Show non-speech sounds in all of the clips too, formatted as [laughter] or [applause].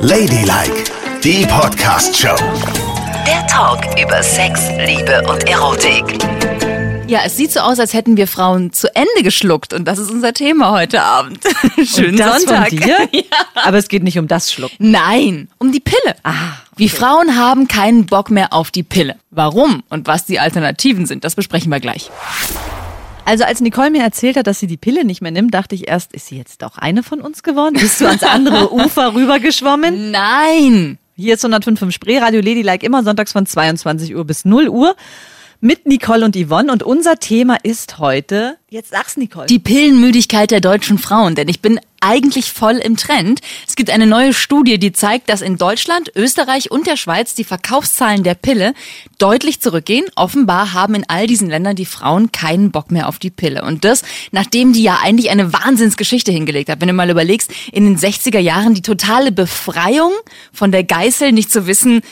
Ladylike, die Podcast-Show. Der Talk über Sex, Liebe und Erotik. Ja, es sieht so aus, als hätten wir Frauen zu Ende geschluckt und das ist unser Thema heute Abend. [laughs] Schönen Und das Sonntag. Von dir? [laughs] Ja. Aber es geht nicht um das Schlucken. Nein, um die Pille. Ah, Wir Frauen haben keinen Bock mehr auf die Pille. Warum und was die Alternativen sind, das besprechen wir gleich. Also als Nicole mir erzählt hat, dass sie die Pille nicht mehr nimmt, dachte ich erst, ist sie jetzt doch eine von uns geworden? Bist du ans andere [laughs] Ufer rübergeschwommen? Nein. Hier ist 105.5 Spree, Radio Ladylike, immer sonntags von 22 Uhr bis 0 Uhr mit Nicole und Yvonne. Und unser Thema ist heute, jetzt sag's Nicole. Die Pillenmüdigkeit der deutschen Frauen, denn ich bin eigentlich voll im Trend. Es gibt eine neue Studie, die zeigt, dass in Deutschland, Österreich und der Schweiz die Verkaufszahlen der Pille deutlich zurückgehen. Offenbar haben in all diesen Ländern die Frauen keinen Bock mehr auf die Pille. Und das, nachdem die ja eigentlich eine Wahnsinnsgeschichte hingelegt hat. Wenn du mal überlegst, in den 60er Jahren die totale Befreiung von der Geißel, nicht zu wissen,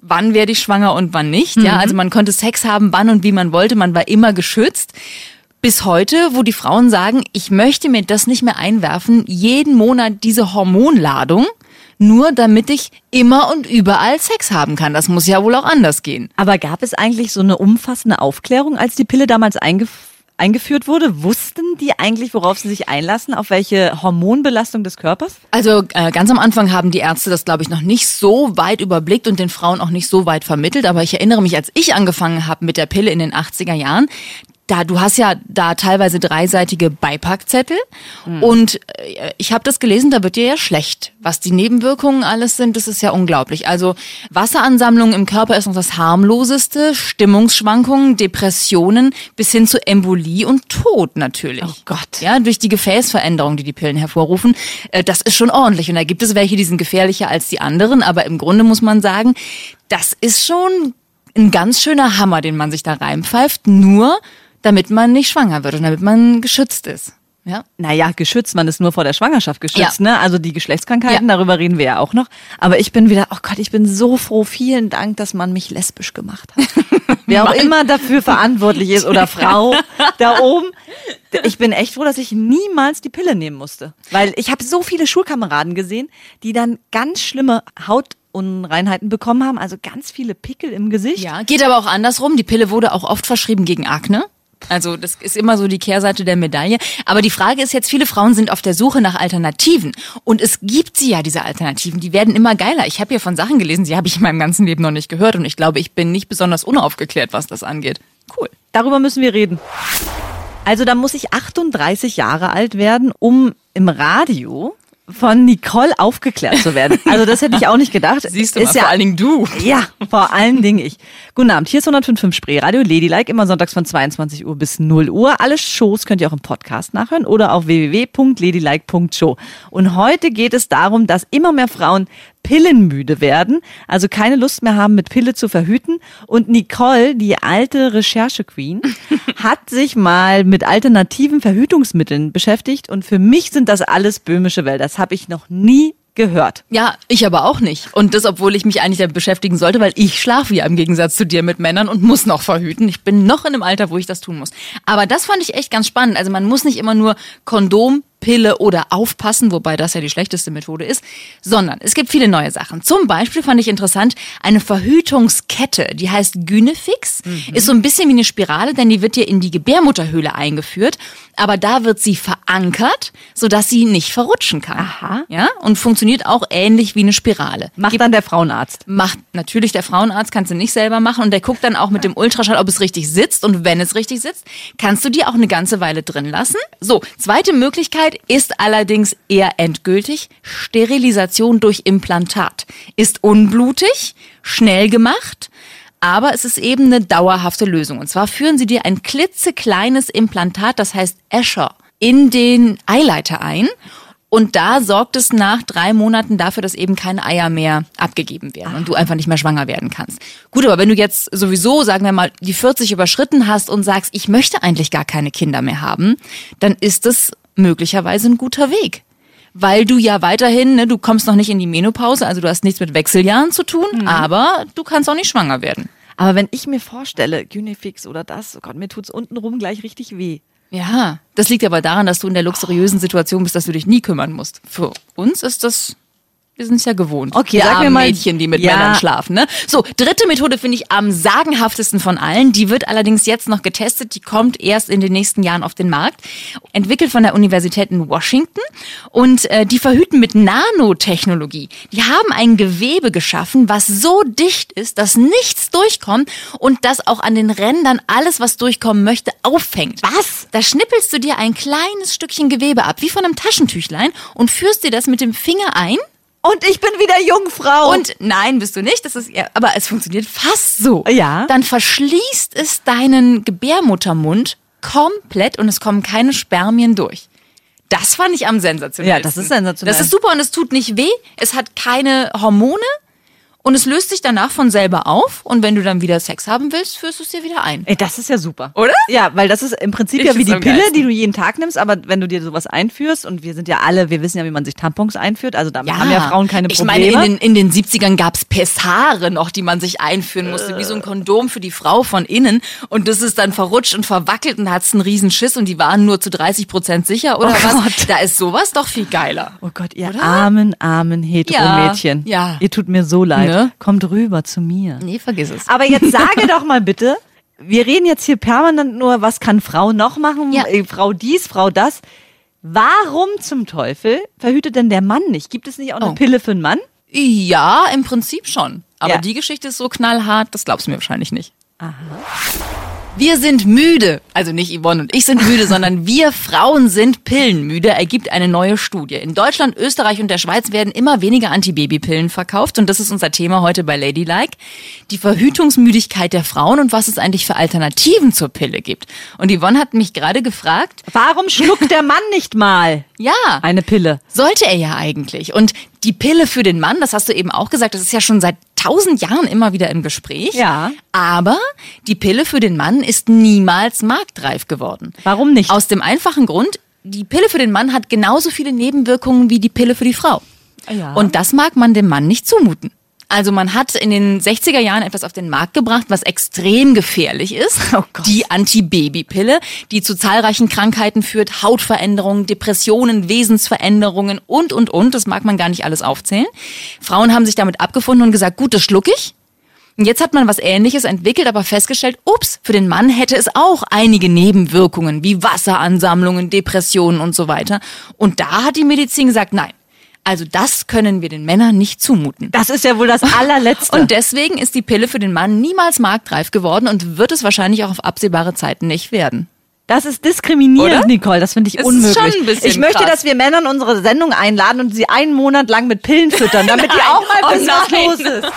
wann werde ich schwanger und wann nicht. Ja, also man konnte Sex haben, wann und wie man wollte. Man war immer geschützt. Bis heute, wo die Frauen sagen, ich möchte mir das nicht mehr einwerfen, jeden Monat diese Hormonladung, nur damit ich immer und überall Sex haben kann. Das muss ja wohl auch anders gehen. Aber gab es eigentlich so eine umfassende Aufklärung, als die Pille damals eingef eingeführt wurde? Wussten die eigentlich, worauf sie sich einlassen? Auf welche Hormonbelastung des Körpers? Also äh, ganz am Anfang haben die Ärzte das, glaube ich, noch nicht so weit überblickt und den Frauen auch nicht so weit vermittelt. Aber ich erinnere mich, als ich angefangen habe mit der Pille in den 80er Jahren, da du hast ja da teilweise dreiseitige Beipackzettel und äh, ich habe das gelesen, da wird dir ja schlecht. Was die Nebenwirkungen alles sind, das ist ja unglaublich. Also Wasseransammlung im Körper ist noch das harmloseste, Stimmungsschwankungen, Depressionen bis hin zu Embolie und Tod natürlich. Oh Gott. Ja, durch die Gefäßveränderung, die die Pillen hervorrufen. Äh, Das ist schon ordentlich. Und da gibt es welche, die sind gefährlicher als die anderen. Aber im Grunde muss man sagen, das ist schon ein ganz schöner Hammer, den man sich da reinpfeift. Nur damit man nicht schwanger wird und damit man geschützt ist. Ja. Naja, geschützt, man ist nur vor der Schwangerschaft geschützt, Ja. ne? Also die Geschlechtskrankheiten, Ja. darüber reden wir ja auch noch. Aber ich bin wieder, oh Gott, ich bin so froh. Vielen Dank, dass man mich lesbisch gemacht hat. [laughs] Wer auch immer dafür verantwortlich ist oder [laughs] Frau da oben. Ich bin echt froh, dass ich niemals die Pille nehmen musste. Weil ich habe so viele Schulkameraden gesehen, die dann ganz schlimme Hautunreinheiten bekommen haben, also ganz viele Pickel im Gesicht. Ja, geht aber auch andersrum. Die Pille wurde auch oft verschrieben gegen Akne. Also das ist immer so die Kehrseite der Medaille. Aber die Frage ist jetzt, viele Frauen sind auf der Suche nach Alternativen. Und es gibt sie ja, diese Alternativen. Die werden immer geiler. Ich habe hier von Sachen gelesen, die habe ich in meinem ganzen Leben noch nicht gehört. Und ich glaube, ich bin nicht besonders unaufgeklärt, was das angeht. Cool. Darüber müssen wir reden. Also da muss ich 38 Jahre alt werden, um im Radio von Nicole aufgeklärt zu werden. Also das hätte ich auch nicht gedacht. Siehst du ist mal, ja, vor allen Dingen du. Ja, vor allen Dingen ich. Guten Abend, hier ist 105.5 Spree Radio Ladylike, immer sonntags von 22 Uhr bis 0 Uhr. Alle Shows könnt ihr auch im Podcast nachhören oder auf www.ladylike.show. Und heute geht es darum, dass immer mehr Frauen pillenmüde werden, also keine Lust mehr haben, mit Pille zu verhüten. Und Nicole, die alte Recherche-Queen, [laughs] hat sich mal mit alternativen Verhütungsmitteln beschäftigt. Und für mich sind das alles böhmische Wälder. Das habe ich noch nie gehört. Ja, ich aber auch nicht. Und das, obwohl ich mich eigentlich damit beschäftigen sollte, weil ich schlafe ja im Gegensatz zu dir mit Männern und muss noch verhüten. Ich bin noch in einem Alter, wo ich das tun muss. Aber das fand ich echt ganz spannend. Also man muss nicht immer nur Kondom, Pille oder aufpassen, wobei das ja die schlechteste Methode ist, sondern es gibt viele neue Sachen. Zum Beispiel fand ich interessant eine Verhütungskette, die heißt Gynefix, ist so ein bisschen wie eine Spirale, denn die wird dir in die Gebärmutterhöhle eingeführt, aber da wird sie verankert, sodass sie nicht verrutschen kann. Aha. Ja, und funktioniert auch ähnlich wie eine Spirale. Macht dann der Frauenarzt. Macht natürlich der Frauenarzt, kannst du nicht selber machen und der guckt dann auch mit dem Ultraschall, ob es richtig sitzt und wenn es richtig sitzt, kannst du die auch eine ganze Weile drin lassen. So, zweite Möglichkeit ist allerdings eher endgültig Sterilisation durch Implantat. Ist unblutig, schnell gemacht, aber es ist eben eine dauerhafte Lösung. Und zwar führen sie dir ein klitzekleines Implantat, das heißt Escher, in den Eileiter ein. Und da sorgt es nach drei Monaten dafür, dass eben keine Eier mehr abgegeben werden und du einfach nicht mehr schwanger werden kannst. Gut, aber wenn du jetzt sowieso, sagen wir mal, die 40 überschritten hast und sagst, ich möchte eigentlich gar keine Kinder mehr haben, dann ist es möglicherweise ein guter Weg. Weil du ja weiterhin, ne, du kommst noch nicht in die Menopause, also du hast nichts mit Wechseljahren zu tun, aber du kannst auch nicht schwanger werden. Aber wenn ich mir vorstelle, Gynefix oder das, oh Gott, mir tut's untenrum gleich richtig weh. Ja, das liegt aber daran, dass du in der luxuriösen Situation bist, dass du dich nie kümmern musst. Für uns ist das Wir sind es ja gewohnt. Okay, sag mir mal- Mädchen, die mit Ja. Männern schlafen. Ne? So, dritte Methode finde ich am sagenhaftesten von allen. Die wird allerdings jetzt noch getestet. Die kommt erst in den nächsten Jahren auf den Markt. Entwickelt von der Universität in Washington. Und äh, die verhüten mit Nanotechnologie. Die haben ein Gewebe geschaffen, was so dicht ist, dass nichts durchkommt und das auch an den Rändern alles, was durchkommen möchte, auffängt. Was? Da schnippelst du dir ein kleines Stückchen Gewebe ab, wie von einem Taschentüchlein, und führst dir das mit dem Finger ein. Und ich bin wieder Jungfrau. Und nein, bist du nicht. Das ist eher, aber es funktioniert fast so. Ja. Dann verschließt es deinen Gebärmuttermund komplett und es kommen keine Spermien durch. Das fand ich am sensationellsten. Ja, das ist sensationell. Das ist super und es tut nicht weh. Es hat keine Hormone und es löst sich danach von selber auf. Und wenn du dann wieder Sex haben willst, führst du es dir wieder ein. Ey, das ist ja super. Oder? Ja, weil das ist im Prinzip Ich ja wie die Pille, geilsten. die du jeden Tag nimmst, aber wenn du dir sowas einführst und wir sind ja alle, wir wissen ja, wie man sich Tampons einführt, also damit haben ja Frauen keine ich Probleme. meine, in den, in den 70ern gab's Pessare noch, die man sich einführen musste, wie so ein Kondom für die Frau von innen. Und das ist dann verrutscht und verwackelt und hat's einen riesen Schiss und die waren nur zu 30 Prozent sicher oder Oh was? Gott. Da ist sowas doch viel geiler. Oh Gott, ihr armen, armen Hetero-Mädchen. Ja, ja. Ihr tut mir so leid. Ne? Kommt rüber zu mir. Nee, vergiss es. Aber jetzt sage [laughs] doch mal bitte, wir reden jetzt hier permanent nur, was kann Frau noch machen? Ja. Äh, Frau dies, Frau das. Warum zum Teufel verhütet denn der Mann nicht? Gibt es nicht auch eine Oh. Pille für einen Mann? Ja, im Prinzip schon. Aber Ja. die Geschichte ist so knallhart, das glaubst du mir wahrscheinlich nicht. Wir sind müde. Also nicht Yvonne und ich sind müde, sondern [laughs] wir Frauen sind pillenmüde, ergibt eine neue Studie. In Deutschland, Österreich und der Schweiz werden immer weniger Antibabypillen verkauft und das ist unser Thema heute bei Ladylike. Die Verhütungsmüdigkeit der Frauen und was es eigentlich für Alternativen zur Pille gibt. Und Yvonne hat mich gerade gefragt, Warum schluckt der Mann nicht mal ja, eine Pille? sollte er ja eigentlich. Und die Pille für den Mann, das hast du eben auch gesagt, das ist ja schon seit tausend Jahren immer wieder im Gespräch. Ja. Aber die Pille für den Mann ist niemals marktreif geworden. Warum nicht? Aus dem einfachen Grund, die Pille für den Mann hat genauso viele Nebenwirkungen wie die Pille für die Frau. Ja. Und das mag man dem Mann nicht zumuten. Also man hat in den 60er Jahren etwas auf den Markt gebracht, was extrem gefährlich ist. [laughs] Oh. Die Antibabypille, die zu zahlreichen Krankheiten führt, Hautveränderungen, Depressionen, Wesensveränderungen und, und, und. Das mag man gar nicht alles aufzählen. Frauen haben sich damit abgefunden und gesagt, gut, das schluck ich. Und jetzt hat man was Ähnliches entwickelt, aber festgestellt, ups, für den Mann hätte es auch einige Nebenwirkungen, wie Wasseransammlungen, Depressionen und so weiter. Und da hat die Medizin gesagt, nein. Also das können wir den Männern nicht zumuten. Das ist ja wohl das allerletzte. Und deswegen ist die Pille für den Mann niemals marktreif geworden und wird es wahrscheinlich auch auf absehbare Zeiten nicht werden. Das ist diskriminierend, Oder? Nicole. Das finde ich Es ist unmöglich. schon ein bisschen ich möchte, krass. dass wir Männer in unsere Sendung einladen und sie einen Monat lang mit Pillen füttern, damit die [laughs] auch mal Oh wissen, was nein. los ist.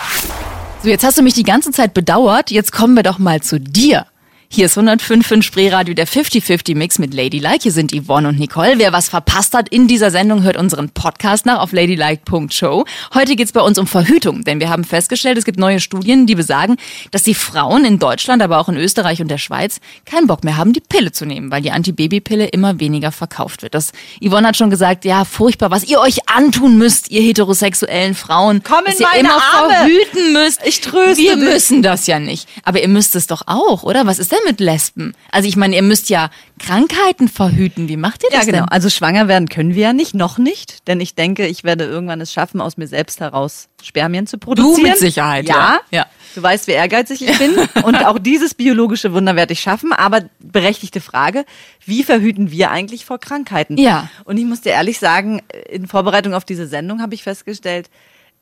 So, jetzt hast du mich die ganze Zeit bedauert. Jetzt kommen wir doch mal zu dir. Hier ist 105 Spreeradio, der 50-50-Mix mit Ladylike. Hier sind Yvonne und Nicole. Wer was verpasst hat in dieser Sendung, hört unseren Podcast nach auf ladylike.show. Heute geht's bei uns um Verhütung, denn wir haben festgestellt, es gibt neue Studien, die besagen, dass die Frauen in Deutschland, aber auch in Österreich und der Schweiz keinen Bock mehr haben, die Pille zu nehmen, weil die Antibabypille immer weniger verkauft wird. Das, Yvonne hat schon gesagt, ja, furchtbar, was ihr euch antun müsst, ihr heterosexuellen Frauen. Komm in dass ihr meine immer Arme. verhüten müsst. Ich tröste Wir dich. müssen das ja nicht. Aber ihr müsst es doch auch, oder? Was ist denn mit Lesben? Also ich meine, ihr müsst ja Krankheiten verhüten. Wie macht ihr Ja, das genau. denn? Also schwanger werden können wir ja nicht, noch nicht. Denn ich denke, ich werde irgendwann es schaffen, aus mir selbst heraus Spermien zu produzieren. mit Sicherheit, ja. ja. Ja. Du weißt, wie ehrgeizig ich bin. [laughs] Und auch dieses biologische Wunder werde ich schaffen. Aber berechtigte Frage, wie verhüten wir eigentlich vor Krankheiten? Ja. Und ich muss dir ehrlich sagen, in Vorbereitung auf diese Sendung habe ich festgestellt,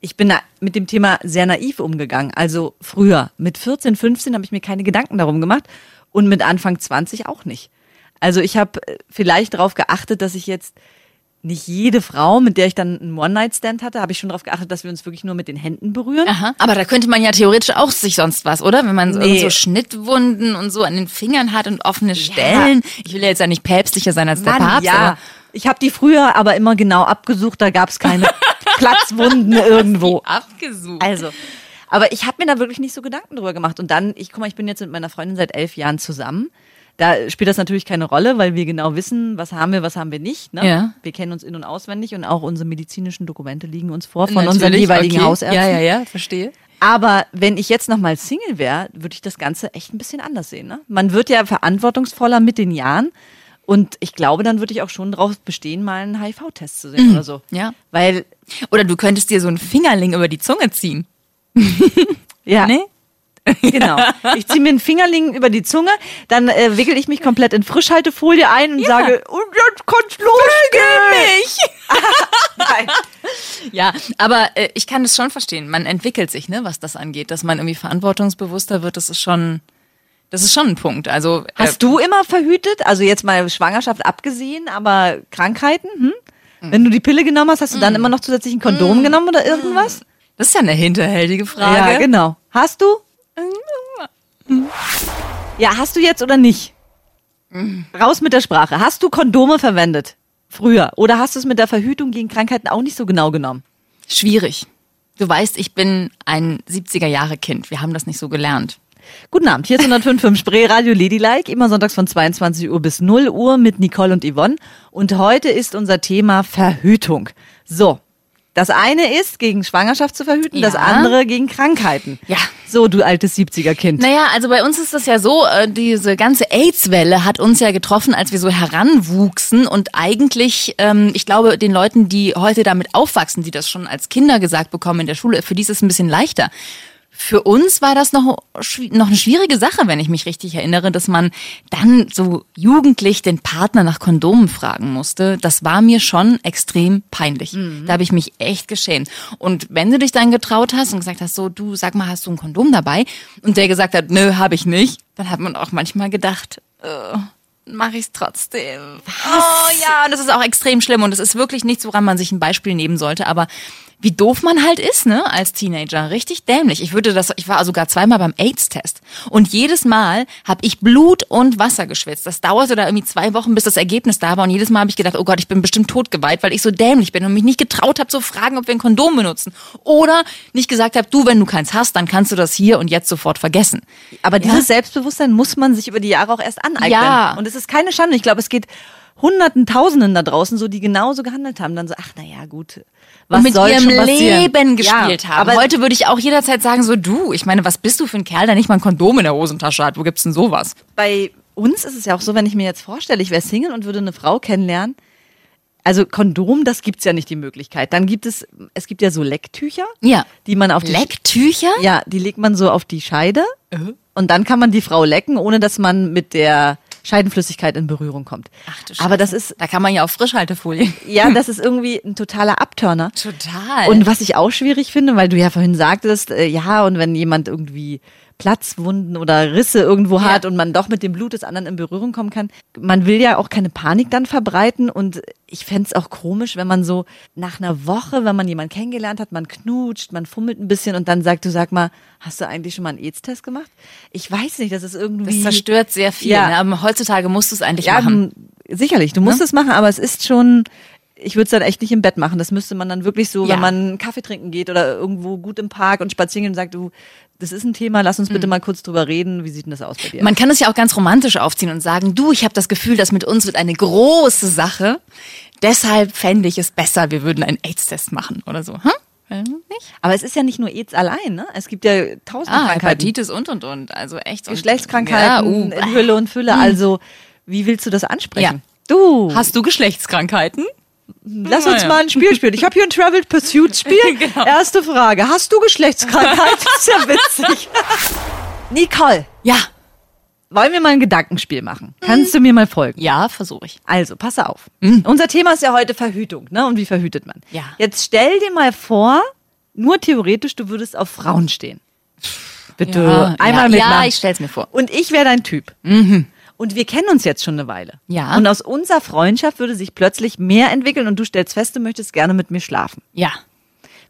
ich bin da mit dem Thema sehr naiv umgegangen. Also früher, mit 14, 15 habe ich mir keine Gedanken darum gemacht und mit Anfang 20 auch nicht. Also ich habe äh, vielleicht darauf geachtet, dass ich jetzt nicht jede Frau, mit der ich dann einen One-Night-Stand hatte, habe ich schon darauf geachtet, dass wir uns wirklich nur mit den Händen berühren. Aha. Aber da könnte man ja theoretisch auch sich sonst was, oder? Wenn man so, Nee. so Schnittwunden und so an den Fingern hat und offene Stellen. Ich will ja jetzt ja nicht päpstlicher sein als der Mann, Papst. ja. Ich habe die früher aber immer genau abgesucht, da gab es keine [laughs] Platzwunden [laughs] irgendwo. abgesucht. Also, aber ich habe mir da wirklich nicht so Gedanken drüber gemacht. Und dann, ich guck mal, ich bin jetzt mit meiner Freundin seit elf Jahren zusammen. Da spielt das natürlich keine Rolle, weil wir genau wissen, was haben wir, was haben wir nicht. Ne? Ja. Wir kennen uns in- und auswendig und auch unsere medizinischen Dokumente liegen uns vor von unseren Natürlich, jeweiligen okay. Hausärzten. Ja, ja, ja, verstehe. Aber wenn ich jetzt nochmal Single wäre, würde ich das Ganze echt ein bisschen anders sehen. Ne? Man wird ja verantwortungsvoller mit den Jahren. Und ich glaube, dann würde ich auch schon drauf bestehen, mal einen HIV-Test zu sehen oder so. Ja. Weil, Oder du könntest dir so einen Fingerling über die Zunge ziehen. [laughs] ja, Nee? genau. [laughs] Ich ziehe mir einen Fingerling über die Zunge, dann äh, wickel ich mich komplett in Frischhaltefolie ein und sage, und jetzt kann's losgehen. mich! [laughs] Ja, aber äh, ich kann es schon verstehen. Man entwickelt sich, ne, was das angeht, dass man irgendwie verantwortungsbewusster wird. Das ist schon, das ist schon ein Punkt. Also äh, Hast du immer verhütet? Also jetzt mal Schwangerschaft abgesehen, aber Krankheiten? Hm? Wenn du die Pille genommen hast, hast du dann immer noch zusätzlich ein Kondom genommen oder irgendwas? das ist ja eine hinterhältige Frage. Ja, genau. Hast du? Ja, hast du jetzt oder nicht? Raus mit der Sprache. Hast du Kondome verwendet? Früher. Oder hast du es mit der Verhütung gegen Krankheiten auch nicht so genau genommen? Schwierig. Du weißt, ich bin ein 70er Jahre Kind. Wir haben das nicht so gelernt. Guten Abend, hier ist 105.5 Spree Radio Ladylike, immer sonntags von 22 Uhr bis 0 Uhr mit Nicole und Yvonne. Und heute ist unser Thema Verhütung. So, das eine ist, gegen Schwangerschaft zu verhüten, das Ja. andere gegen Krankheiten. Ja. So, du altes 70er-Kind. Naja, also bei uns ist das ja so, äh, diese ganze AIDS-Welle hat uns ja getroffen, als wir so heranwuchsen und eigentlich, ähm, ich glaube, den Leuten, die heute damit aufwachsen, die das schon als Kinder gesagt bekommen in der Schule, für die ist es ein bisschen leichter. Für uns war das noch, noch eine schwierige Sache, wenn ich mich richtig erinnere, dass man dann so jugendlich den Partner nach Kondomen fragen musste. Das war mir schon extrem peinlich. Da habe ich mich echt geschämt. Und wenn du dich dann getraut hast und gesagt hast, so, du sag mal, hast du ein Kondom dabei? Und der gesagt hat, nö, habe ich nicht, dann hat man auch manchmal gedacht, äh, mache ich es trotzdem. Oh ja, und das ist auch extrem schlimm und es ist wirklich nichts, woran man sich ein Beispiel nehmen sollte, aber wie doof man halt ist, ne, als Teenager. Richtig dämlich. Ich würde das, ich war sogar zweimal beim AIDS-Test. Und jedes Mal habe ich Blut und Wasser geschwitzt. Das dauerte da irgendwie zwei Wochen, bis das Ergebnis da war. Und jedes Mal habe ich gedacht, oh Gott, ich bin bestimmt totgeweiht, weil ich so dämlich bin und mich nicht getraut habe zu fragen, ob wir ein Kondom benutzen. Oder nicht gesagt habe, du, wenn du keins hast, dann kannst du das hier und jetzt sofort vergessen. Aber dieses Ja. Selbstbewusstsein muss man sich über die Jahre auch erst aneignen. Ja. Und es ist keine Schande. Ich glaube, es geht Hunderten, Tausenden da draußen so, die genauso gehandelt haben. Dann so, ach, naja, gut. Was und mit soll ihrem? Leben gespielt ja, haben. Aber Heute würde ich auch jederzeit sagen, so du, ich meine, was bist du für ein Kerl, der nicht mal ein Kondom in der Hosentasche hat? Wo gibt's denn sowas? bei uns ist es ja auch so, wenn ich mir jetzt vorstelle, ich wäre Single und würde eine Frau kennenlernen. Also Kondom, das gibt's ja nicht die Möglichkeit. Dann gibt es, es gibt ja so Lecktücher, Ja. die man auf die Lecktücher? Ja, die legt man so auf die Scheide und dann kann man die Frau lecken, ohne dass man mit der Scheidenflüssigkeit in Berührung kommt. Ach du Aber Scheiße. das ist, Da kann man ja auch Frischhaltefolie. [laughs] ja, das ist irgendwie ein totaler Abturner. Total. Und was ich auch schwierig finde, weil du ja vorhin sagtest, äh, ja, und wenn jemand irgendwie Platzwunden oder Risse irgendwo Ja. hat und man doch mit dem Blut des anderen in Berührung kommen kann, man will ja auch keine Panik dann verbreiten und ich fänd's auch komisch, wenn man so nach einer Woche, wenn man jemanden kennengelernt hat, man knutscht, man fummelt ein bisschen und dann sagt, du sag mal, hast du eigentlich schon mal einen AIDS-Test gemacht? Ich weiß nicht, das ist irgendwie... das zerstört sehr viel. Ja. Ne? Aber heutzutage musst du es eigentlich Ja, machen. sicherlich. Du musst es machen, aber es ist schon. Ich würde es dann echt nicht im Bett machen. Das müsste man dann wirklich so, Ja. wenn man Kaffee trinken geht oder irgendwo gut im Park und spazieren geht und sagt, du, das ist ein Thema, lass uns bitte mal kurz drüber reden. Wie sieht denn das aus bei dir? Man kann es ja auch ganz romantisch aufziehen und sagen, du, ich habe das Gefühl, das mit uns wird eine große Sache. Deshalb fände ich es besser, wir würden einen AIDS-Test machen oder so. Hm? Nicht? aber es ist ja nicht nur AIDS allein, ne? Es gibt ja tausend Ah, Krankheiten. Hepatitis und und und. Also echt. Geschlechtskrankheiten Ja, uh. in Hülle und Fülle. Also, wie willst du das ansprechen? Du, Hast du Geschlechtskrankheiten? Lass uns mal ein Spiel spielen. Ich habe hier ein Travel Pursuit Spiel. [laughs] Genau. Erste Frage. Hast du Geschlechtskrankheit? Das [laughs] ist ja witzig. Nicole. Ja. Wollen wir mal ein Gedankenspiel machen? Kannst du mir mal folgen? Ja, versuche ich. Also, pass auf. Unser Thema ist ja heute Verhütung, ne? Und wie verhütet man? Ja. Jetzt stell dir mal vor, nur theoretisch, du würdest auf Frauen stehen. Bitte, Ja, einmal ja, mitmachen. ja, ich stell's mir vor. Und ich wäre dein Typ. Und wir kennen uns jetzt schon eine Weile. Ja. Und aus unserer Freundschaft würde sich plötzlich mehr entwickeln und du stellst fest, du möchtest gerne mit mir schlafen. Ja.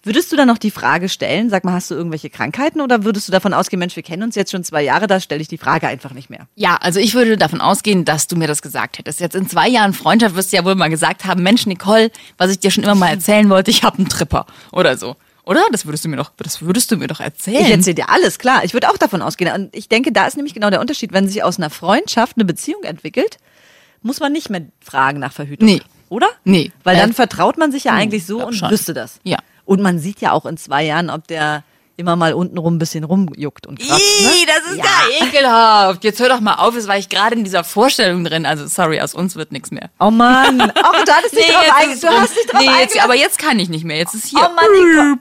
Würdest du dann noch die Frage stellen, sag mal, hast du irgendwelche Krankheiten oder würdest du davon ausgehen, Mensch, wir kennen uns jetzt schon zwei Jahre, da stelle ich die Frage einfach nicht mehr? Ja, also ich würde davon ausgehen, dass du mir das gesagt hättest. Jetzt in zwei Jahren Freundschaft wirst du ja wohl mal gesagt haben, Mensch, Nicole, was ich dir schon immer mal erzählen wollte, ich habe einen Tripper oder so. Oder? Das würdest du mir doch, das würdest du mir doch erzählen. Ich erzähle dir alles, klar. Ich würde auch davon ausgehen. Und ich denke, da ist nämlich genau der Unterschied. Wenn sich aus einer Freundschaft eine Beziehung entwickelt, muss man nicht mehr fragen nach Verhütung. Nee. Oder? Nee. Weil Äh, dann vertraut man sich ja eigentlich so und schon. wüsste das. Ja. Und man sieht ja auch in zwei Jahren, ob der immer mal untenrum ein bisschen rumjuckt und kratzt. Ne? Das ist Ja. ja. ekelhaft. Jetzt hör doch mal auf, jetzt war ich gerade in dieser Vorstellung drin. Also sorry, aus uns wird nichts mehr. Oh Mann, oh, du hattest dich [laughs] drauf jetzt einge- ist du es hast dich drauf nee, jetzt, aber jetzt kann ich nicht mehr. Jetzt ist hier. Oh Mann,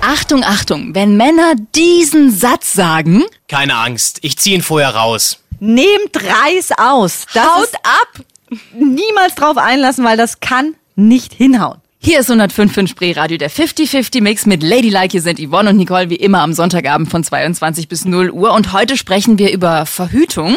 Achtung, Achtung, wenn Männer diesen Satz sagen, Keine Angst, ich zieh ihn vorher raus. Nehmt Reis aus. Das haut ab. niemals drauf einlassen, weil das kann nicht hinhauen. Hier ist 105.5 Spreeradio, der 50-50-Mix mit Ladylike. Hier sind Yvonne und Nicole wie immer am Sonntagabend von 22 bis 0 Uhr. Und heute sprechen wir über Verhütung.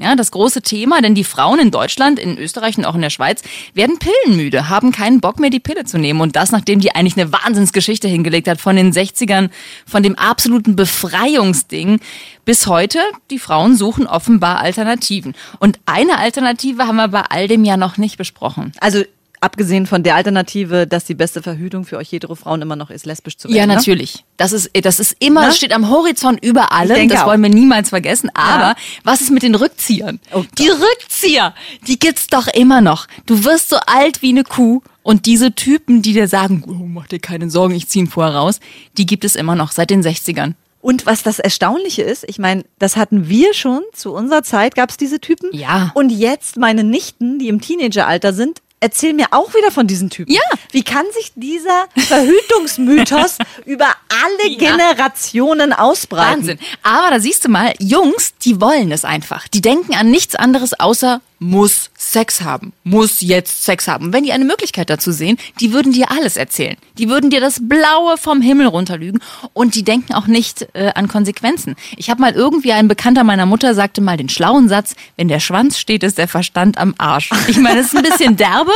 Ja, das große Thema, denn die Frauen in Deutschland, in Österreich und auch in der Schweiz werden pillenmüde, haben keinen Bock mehr, die Pille zu nehmen. Und das, nachdem die eigentlich eine Wahnsinnsgeschichte hingelegt hat von den 60ern, von dem absoluten Befreiungsding bis heute. Die Frauen suchen offenbar Alternativen. Und eine Alternative haben wir bei all dem ja noch nicht besprochen. Also abgesehen von der Alternative, dass die beste Verhütung für euch hetero Frauen immer noch ist, lesbisch zu werden. Ja, ne? natürlich. Das ist, das ist immer, Na? das steht am Horizont über allem. Das auch. wollen wir niemals vergessen. Aber was ist mit den Rückziehern? Oh die Rückzieher, die gibt's doch immer noch. Du wirst so alt wie eine Kuh. Und diese Typen, die dir sagen, oh, mach dir keine Sorgen, ich zieh ihn vorher raus, die gibt es immer noch seit den 60ern. Und was das Erstaunliche ist, ich meine, das hatten wir schon zu unserer Zeit, gab es diese Typen. Ja. Und jetzt meine Nichten, die im Teenageralter sind, erzählen mir auch wieder von diesen Typen. Ja. Wie kann sich dieser Verhütungsmythos [laughs] über alle Ja. Generationen ausbreiten? Wahnsinn. Aber da siehst du mal, Jungs, die wollen es einfach. Die denken an nichts anderes außer muss Sex haben, muss jetzt Sex haben. Wenn die eine Möglichkeit dazu sehen, die würden dir alles erzählen. Die würden dir das Blaue vom Himmel runterlügen und die denken auch nicht äh, an Konsequenzen. Ich habe mal irgendwie ein Bekannter meiner Mutter sagte mal den schlauen Satz: Wenn der Schwanz steht, ist der Verstand am Arsch. Ich meine, es ist ein bisschen derbe,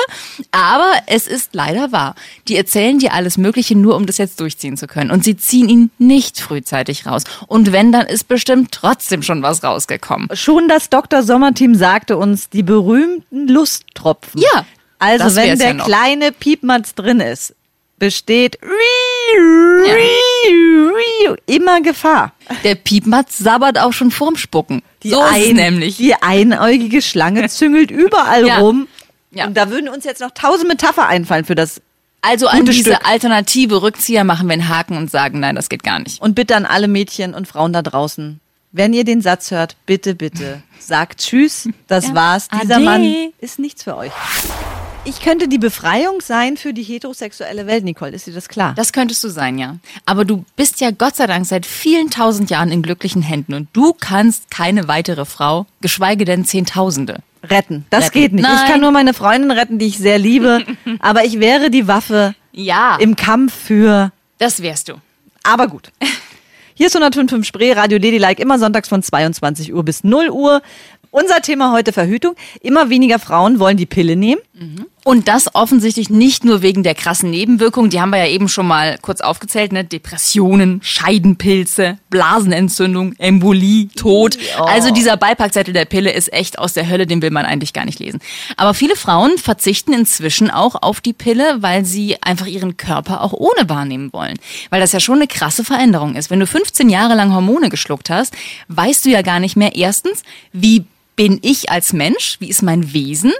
aber es ist leider wahr. Die erzählen dir alles Mögliche nur, um das jetzt durchziehen zu können und sie ziehen ihn nicht frühzeitig raus. Und wenn, dann ist bestimmt trotzdem schon was rausgekommen. Schon das Dr. Sommerteam sagte uns die berühmten Lusttropfen. Ja, Also das wenn der ja kleine Piepmatz drin ist, besteht immer Gefahr. Der Piepmatz sabbert auch schon vorm Spucken. so ist es ein- nämlich. Die einäugige Schlange züngelt überall [laughs] Ja. rum. Ja. Und da würden uns jetzt noch tausend Metapher einfallen für das. Also an diese Stück. alternative Rückzieher machen wir einen Haken und sagen, nein, das geht gar nicht. Und bitte an alle Mädchen und Frauen da draußen. Wenn ihr den Satz hört, bitte, bitte, sagt Tschüss, das Ja. war's. Dieser Ade. Mann ist nichts für euch. Ich könnte die Befreiung sein für die heterosexuelle Welt, Nicole. Ist dir das klar? Das könntest du sein, ja. Aber du bist ja Gott sei Dank seit vielen tausend Jahren in glücklichen Händen und du kannst keine weitere Frau, geschweige denn Zehntausende. retten. Das Retten. geht nicht. Ich Nein. kann nur meine Freundin retten, die ich sehr liebe. [laughs] aber ich wäre die Waffe Ja, im Kampf für. das wärst du. Aber gut. [laughs] Hier ist 105.5 Spree, Radio Ladylike, immer sonntags von 22 Uhr bis 0 Uhr. Unser Thema heute Verhütung. Immer weniger Frauen wollen die Pille nehmen. Und das offensichtlich nicht nur wegen der krassen Nebenwirkungen, die haben wir ja eben schon mal kurz aufgezählt, ne? Depressionen, Scheidenpilze, Blasenentzündung, Embolie, Tod. Also dieser Beipackzettel der Pille ist echt aus der Hölle, den will man eigentlich gar nicht lesen. Aber viele Frauen verzichten inzwischen auch auf die Pille, weil sie einfach ihren Körper auch ohne wahrnehmen wollen. Weil das ja schon eine krasse Veränderung ist. Wenn du 15 Jahre lang Hormone geschluckt hast, weißt du ja gar nicht mehr erstens, wie bin ich als Mensch, wie ist mein Wesen,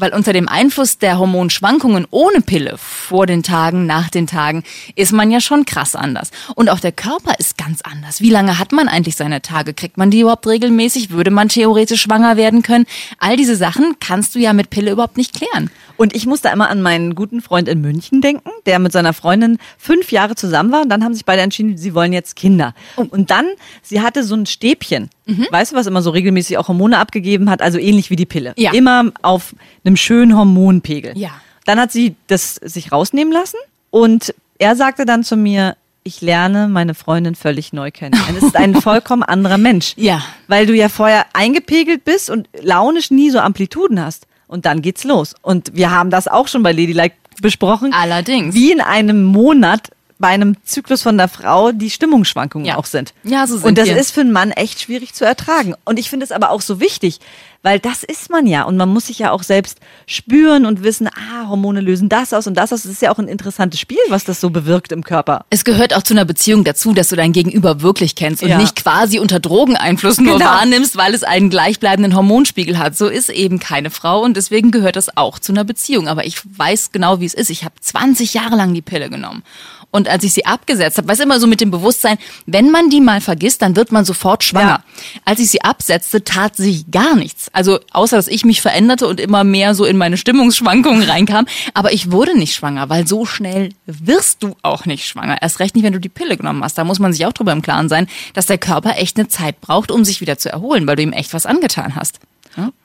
weil unter dem Einfluss der Hormonschwankungen ohne Pille vor den Tagen, nach den Tagen, ist man ja schon krass anders. Und auch der Körper ist ganz anders. Wie lange hat man eigentlich seine Tage? Kriegt man die überhaupt regelmäßig? Würde man theoretisch schwanger werden können? All diese Sachen kannst du ja mit Pille überhaupt nicht klären. Und ich musste einmal an meinen guten Freund in München denken, der mit seiner Freundin fünf Jahre zusammen war. Und dann haben sich beide entschieden, sie wollen jetzt Kinder. Und dann, sie hatte so ein Stäbchen. Weißt du, was immer so regelmäßig auch Hormone abgegeben hat? Also ähnlich wie die Pille. Ja. Immer auf einem schönen Hormonpegel. Ja. Dann hat sie das sich rausnehmen lassen. Und er sagte dann zu mir, ich lerne meine Freundin völlig neu kennen. Und Es ist ein [laughs] vollkommen anderer Mensch. Ja. Weil du ja vorher eingepegelt bist und launisch nie so Amplituden hast. Und dann geht's los. Und wir haben das auch schon bei Ladylike besprochen. Allerdings. Wie in einem Monat bei einem Zyklus von der Frau die Stimmungsschwankungen Ja. auch sind. Ja, so sind Und das wir. ist für einen Mann echt schwierig zu ertragen. Und ich finde es aber auch so wichtig, Weil das ist man ja. Und man muss sich ja auch selbst spüren und wissen, ah, Hormone lösen das aus und das aus. Das ist ja auch ein interessantes Spiel, was das so bewirkt im Körper. Es gehört auch zu einer Beziehung dazu, dass du dein Gegenüber wirklich kennst und Ja. nicht quasi unter Drogeneinfluss nur Genau. wahrnimmst, weil es einen gleichbleibenden Hormonspiegel hat. So ist eben keine Frau und deswegen gehört das auch zu einer Beziehung. Aber ich weiß genau, wie es ist. Ich habe 20 Jahre lang die Pille genommen. Und als ich sie abgesetzt habe, weiß immer so mit dem Bewusstsein, wenn man die mal vergisst, dann wird man sofort schwanger. Als ich sie absetzte, tat sich gar nichts. Also außer, dass ich mich veränderte und immer mehr so in meine Stimmungsschwankungen reinkam. Aber ich wurde nicht schwanger, weil so schnell wirst du auch nicht schwanger. Erst recht nicht, wenn du die Pille genommen hast. Da muss man sich auch drüber im Klaren sein, dass der Körper echt eine Zeit braucht, um sich wieder zu erholen, weil du ihm echt was angetan hast.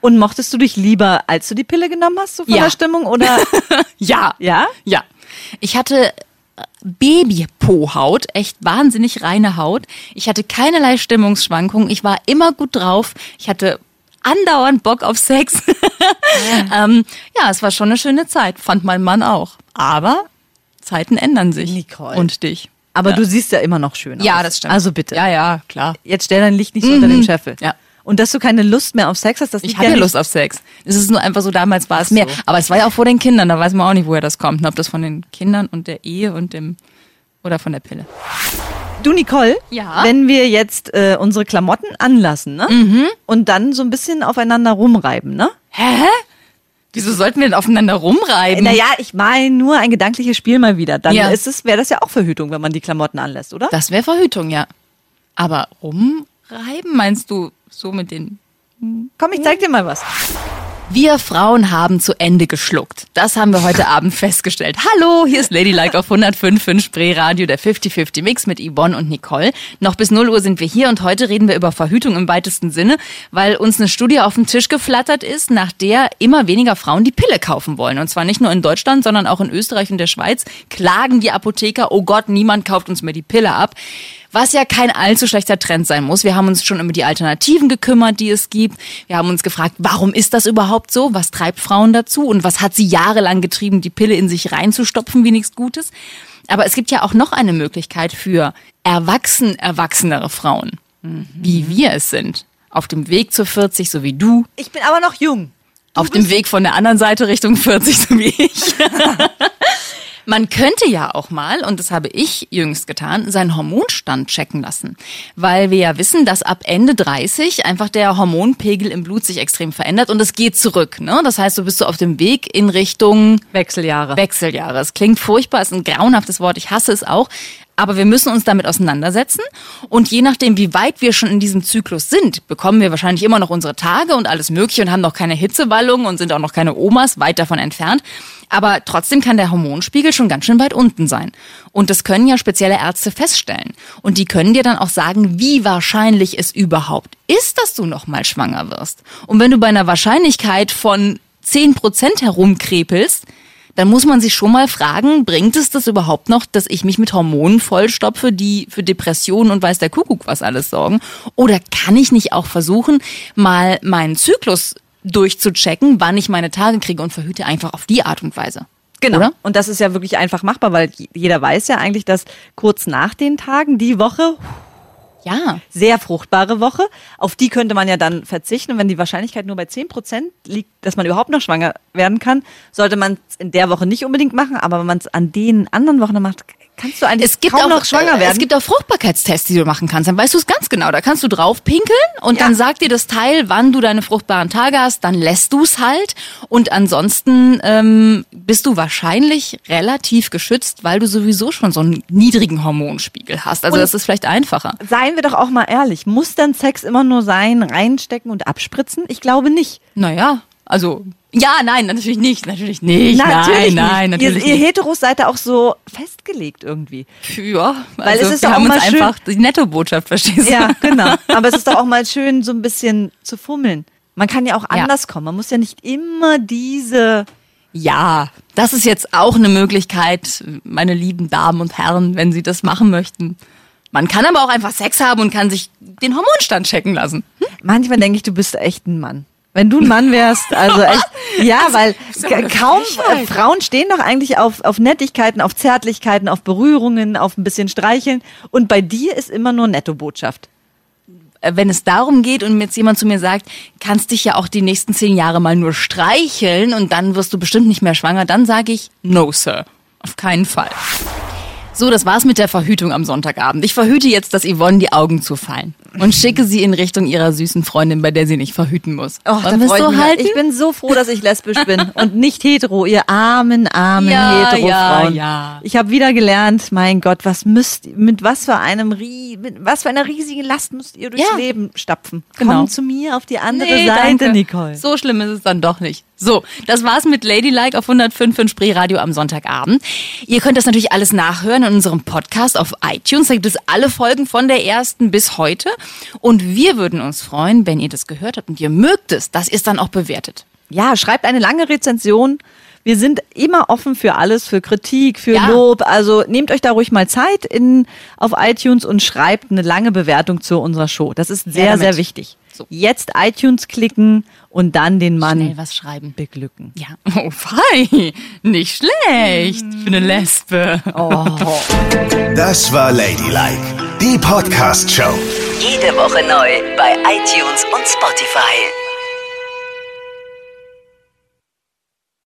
Und mochtest du dich lieber, als du die Pille genommen hast, so von Ja. der Stimmung? Oder? [laughs] Ja. Ja? Ja. Ich hatte Babypo-Haut, echt wahnsinnig reine Haut. Ich hatte keinerlei Stimmungsschwankungen. Ich war immer gut drauf. Ich hatte andauernd Bock auf Sex. [laughs] ähm, ja, es war schon eine schöne Zeit, fand mein Mann auch. Aber Zeiten ändern sich. Nicole. Und dich. Aber Ja. du siehst ja immer noch schön aus. Ja, das stimmt. Also bitte. Ja, ja, klar. Jetzt stell dein Licht nicht so unter den Scheffel. Ja. Und dass du keine Lust mehr auf Sex hast, das Ich hatte ja Lust auf Sex. Es ist nur einfach so, damals war es mehr. Aber es war ja auch vor den Kindern, da weiß man auch nicht, woher das kommt. Ob das von den Kindern und der Ehe und dem oder von der Pille. Du, Nicole, Ja? wenn wir jetzt äh, unsere Klamotten anlassen, ne? Mhm. Und dann so ein bisschen aufeinander rumreiben, ne? Hä? Wieso sollten wir denn aufeinander rumreiben? Naja, ich meine nur ein gedankliches Spiel mal wieder. Dann Ja. ist es, wäre das ja auch Verhütung, wenn man die Klamotten anlässt, oder? Das wäre Verhütung, ja. Aber rumreiben meinst du so mit den Komm, ich zeig dir mal was. Wir Frauen haben zu Ende geschluckt. Das haben wir heute Abend [laughs] festgestellt. Hallo, hier ist Ladylike auf 105.5 Spree Radio, der 50-50 Mix mit Yvonne und Nicole. Noch bis 0 Uhr sind wir hier und heute reden wir über Verhütung im weitesten Sinne, weil uns eine Studie auf den Tisch geflattert ist, nach der immer weniger Frauen die Pille kaufen wollen. Und zwar nicht nur in Deutschland, sondern auch in Österreich und der Schweiz klagen die Apotheker, oh Gott, niemand kauft uns mehr die Pille ab. Was ja kein allzu schlechter Trend sein muss. Wir haben uns schon über die Alternativen gekümmert, die es gibt. Wir haben uns gefragt, warum ist das überhaupt so? Was treibt Frauen dazu? Und was hat sie jahrelang getrieben, die Pille in sich reinzustopfen wie nichts Gutes? Aber es gibt ja auch noch eine Möglichkeit für erwachsen, erwachsenere Frauen, wie wir es sind. Auf dem Weg zur 40, so wie du. Ich bin aber noch jung. Auf dem Weg von der anderen Seite Richtung 40, so wie ich. [laughs] Man könnte ja auch mal, und das habe ich jüngst getan, seinen Hormonstand checken lassen. Weil wir ja wissen, dass ab Ende 30 einfach der Hormonpegel im Blut sich extrem verändert und es geht zurück. Ne? Das heißt, du bist so auf dem Weg in Richtung Wechseljahre. Wechseljahre. Es klingt furchtbar, ist ein grauenhaftes Wort, ich hasse es auch. Aber wir müssen uns damit auseinandersetzen. Und je nachdem, wie weit wir schon in diesem Zyklus sind, bekommen wir wahrscheinlich immer noch unsere Tage und alles Mögliche und haben noch keine Hitzewallungen und sind auch noch keine Omas, weit davon entfernt. Aber trotzdem kann der Hormonspiegel schon ganz schön weit unten sein. Und das können ja spezielle Ärzte feststellen. Und die können dir dann auch sagen, wie wahrscheinlich es überhaupt ist, dass du nochmal schwanger wirst. Und wenn du bei einer Wahrscheinlichkeit von 10% herumkrepelst, dann muss man sich schon mal fragen, bringt es das überhaupt noch, dass ich mich mit Hormonen vollstopfe, die für Depressionen und weiß der Kuckuck was alles sorgen? Oder kann ich nicht auch versuchen, mal meinen Zyklus durchzuchecken, wann ich meine Tage kriege und verhüte einfach auf die Art und Weise? Genau. Oder? Und das ist ja wirklich einfach machbar, weil jeder weiß ja eigentlich, dass kurz nach den Tagen die Woche Ja. sehr fruchtbare Woche. Auf die könnte man ja dann verzichten. Wenn die Wahrscheinlichkeit nur bei 10 Prozent liegt, dass man überhaupt noch schwanger werden kann, sollte man es in der Woche nicht unbedingt machen. Aber wenn man es an den anderen Wochen macht, kannst du eigentlich Es gibt kaum auch noch schwanger äh, werden. Es gibt auch Fruchtbarkeitstests, die du machen kannst. Dann weißt du es ganz genau. Da kannst du drauf pinkeln und Ja. dann sagt dir das Teil, wann du deine fruchtbaren Tage hast. Dann lässt du es halt. Und ansonsten ähm, bist du wahrscheinlich relativ geschützt, weil du sowieso schon so einen niedrigen Hormonspiegel hast. Also Und- das ist vielleicht einfacher. Seien wir doch auch mal ehrlich. Muss dann Sex immer nur sein, reinstecken und abspritzen? Ich glaube nicht. Naja, also ja, nein, natürlich nicht, natürlich nicht. nein, nein, nicht. natürlich ihr, ihr. Heteros seid da auch so festgelegt irgendwie. Ja, Weil also es ist wir doch auch haben uns mal schön- einfach die Nettobotschaft, verstehst du? Ja, genau. [laughs] Aber es ist doch auch mal schön, so ein bisschen zu fummeln. Man kann ja auch Ja. anders kommen. Man muss ja nicht immer diese. Ja, das ist jetzt auch eine Möglichkeit, meine lieben Damen und Herren, wenn Sie das machen möchten. Man kann aber auch einfach Sex haben und kann sich den Hormonstand checken lassen. Manchmal denke ich, du bist echt ein Mann. Wenn du ein Mann wärst, also [laughs] echt, ja, weil eine ka- kaum äh, Frauen stehen doch eigentlich auf, auf Nettigkeiten, auf Zärtlichkeiten, auf Berührungen, auf ein bisschen Streicheln. Und bei dir ist immer nur Nettobotschaft. äh, wenn es darum geht und jetzt jemand zu mir sagt, kannst dich ja auch die nächsten zehn Jahre mal nur streicheln und dann wirst du bestimmt nicht mehr schwanger, dann sage ich, no, Sir. Auf keinen Fall. So, das war's mit der Verhütung am Sonntagabend. Ich verhüte jetzt, dass Yvonne die Augen zufallen und schicke sie in Richtung ihrer süßen Freundin, bei der sie nicht verhüten muss. Oh, da Wollen wir es freu ich, so mich. halten? ich bin so froh, dass ich lesbisch bin [laughs] und nicht hetero, ihr armen, armen Ja, hetero ja, ja. Ich habe wieder gelernt, mein Gott, was müsst mit was für einem mit was für einer riesigen Last müsst ihr durchs Ja. Leben stapfen. Genau. Komm zu mir auf die andere Nee, Seite, danke. Nicole. So schlimm ist es dann doch nicht. So, das war's mit Ladylike auf 105 in Spreeradio am Sonntagabend. Ihr könnt das natürlich alles nachhören in unserem Podcast auf iTunes. Da gibt es alle Folgen von der ersten bis heute. Und wir würden uns freuen, wenn ihr das gehört habt und ihr mögt es, dass ihr es dann auch bewertet. Ja, schreibt eine lange Rezension. Wir sind immer offen für alles, für Kritik, für Ja. Lob. Also nehmt euch da ruhig mal Zeit in, auf iTunes und schreibt eine lange Bewertung zu unserer Show. Das ist sehr, damit. sehr wichtig. So. Jetzt iTunes klicken und dann den Mann Schnell was schreiben. beglücken. Ja, oh fei, nicht schlecht für eine Lesbe. Das war Ladylike, die Podcast-Show. Jede Woche neu bei iTunes und Spotify.